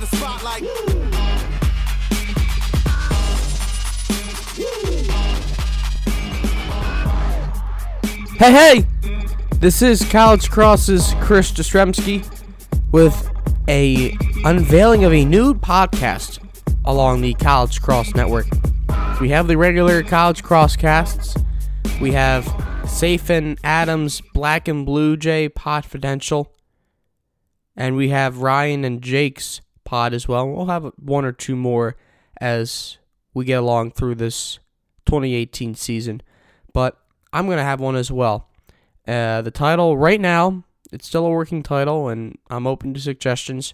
to the. Hey, hey! This is College Cross's Chris Jastrzemski with a unveiling of a new podcast along the College Cross network. We have the regular College Cross casts. We have Safin Adams Black and Blue Jay Podfidential. And we have Ryan and Jake's pod as well. We'll have one or two more as we get along through this 2018 season. But I'm going to have one as well. Uh, the title right now, it's still a working title, and I'm open to suggestions,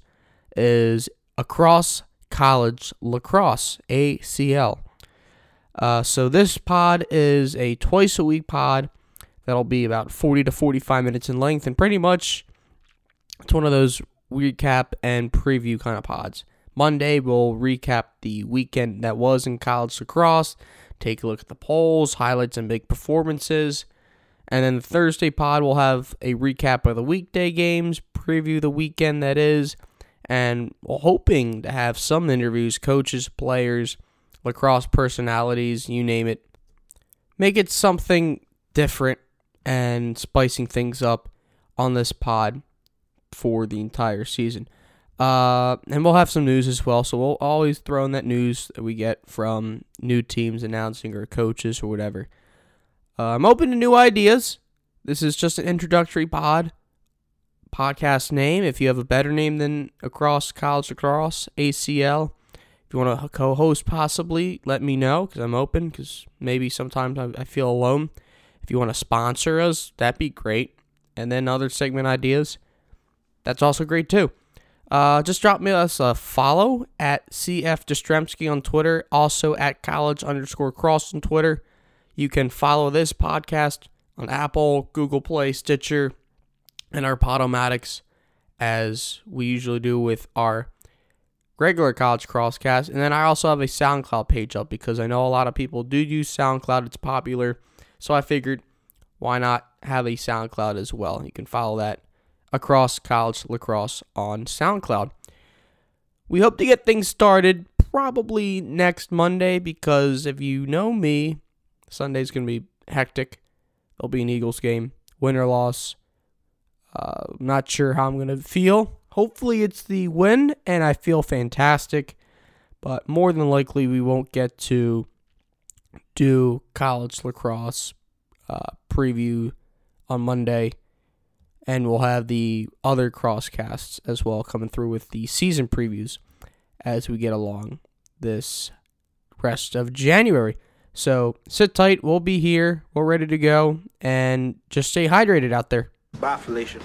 is Across College Lacrosse, ACL. Uh, so this pod is a twice a week pod that'll be about 40 to 45 minutes in length, and pretty much it's one of those recap and preview kind of pods. Monday, we'll recap the weekend that was in college lacrosse, take a look at the polls, highlights, and big performances. And then the Thursday pod we'll have a recap of the weekday games, preview the weekend that is, and hoping to have some interviews, coaches, players, lacrosse personalities, you name it. Make it something different and spicing things up on this pod for the entire season. Uh, and we'll have some news as well. So we'll always throw in that news that we get from new teams announcing or coaches or whatever. Uh, I'm open to new ideas. This is just an introductory pod. Podcast name. If you have a better name than Across College Across ACL, if you want to co-host, possibly let me know because I'm open. Because maybe sometimes I, I feel alone. If you want to sponsor us, that'd be great. And then other segment ideas, that's also great too. Uh, just drop me us a follow at CF Jastrzemski on Twitter, also at college underscore cross on Twitter. You can follow this podcast on Apple, Google Play, Stitcher, and our Podomatics as we usually do with our regular college crosscast. And then I also have a SoundCloud page up because I know a lot of people do use SoundCloud. It's popular. So I figured why not have a SoundCloud as well? You can follow that across college lacrosse on SoundCloud. We hope to get things started probably next Monday because if you know me, Sunday's going to be hectic. There'll be an Eagles game, win or loss. Uh, not sure how I'm going to feel. Hopefully, it's the win, and I feel fantastic. But more than likely, we won't get to do college lacrosse uh, preview on Monday and we'll have the other crosscasts as well coming through with the season previews as we get along this rest of January. So sit tight, we'll be here, we're ready to go, and just stay hydrated out there. Bye, Felicia.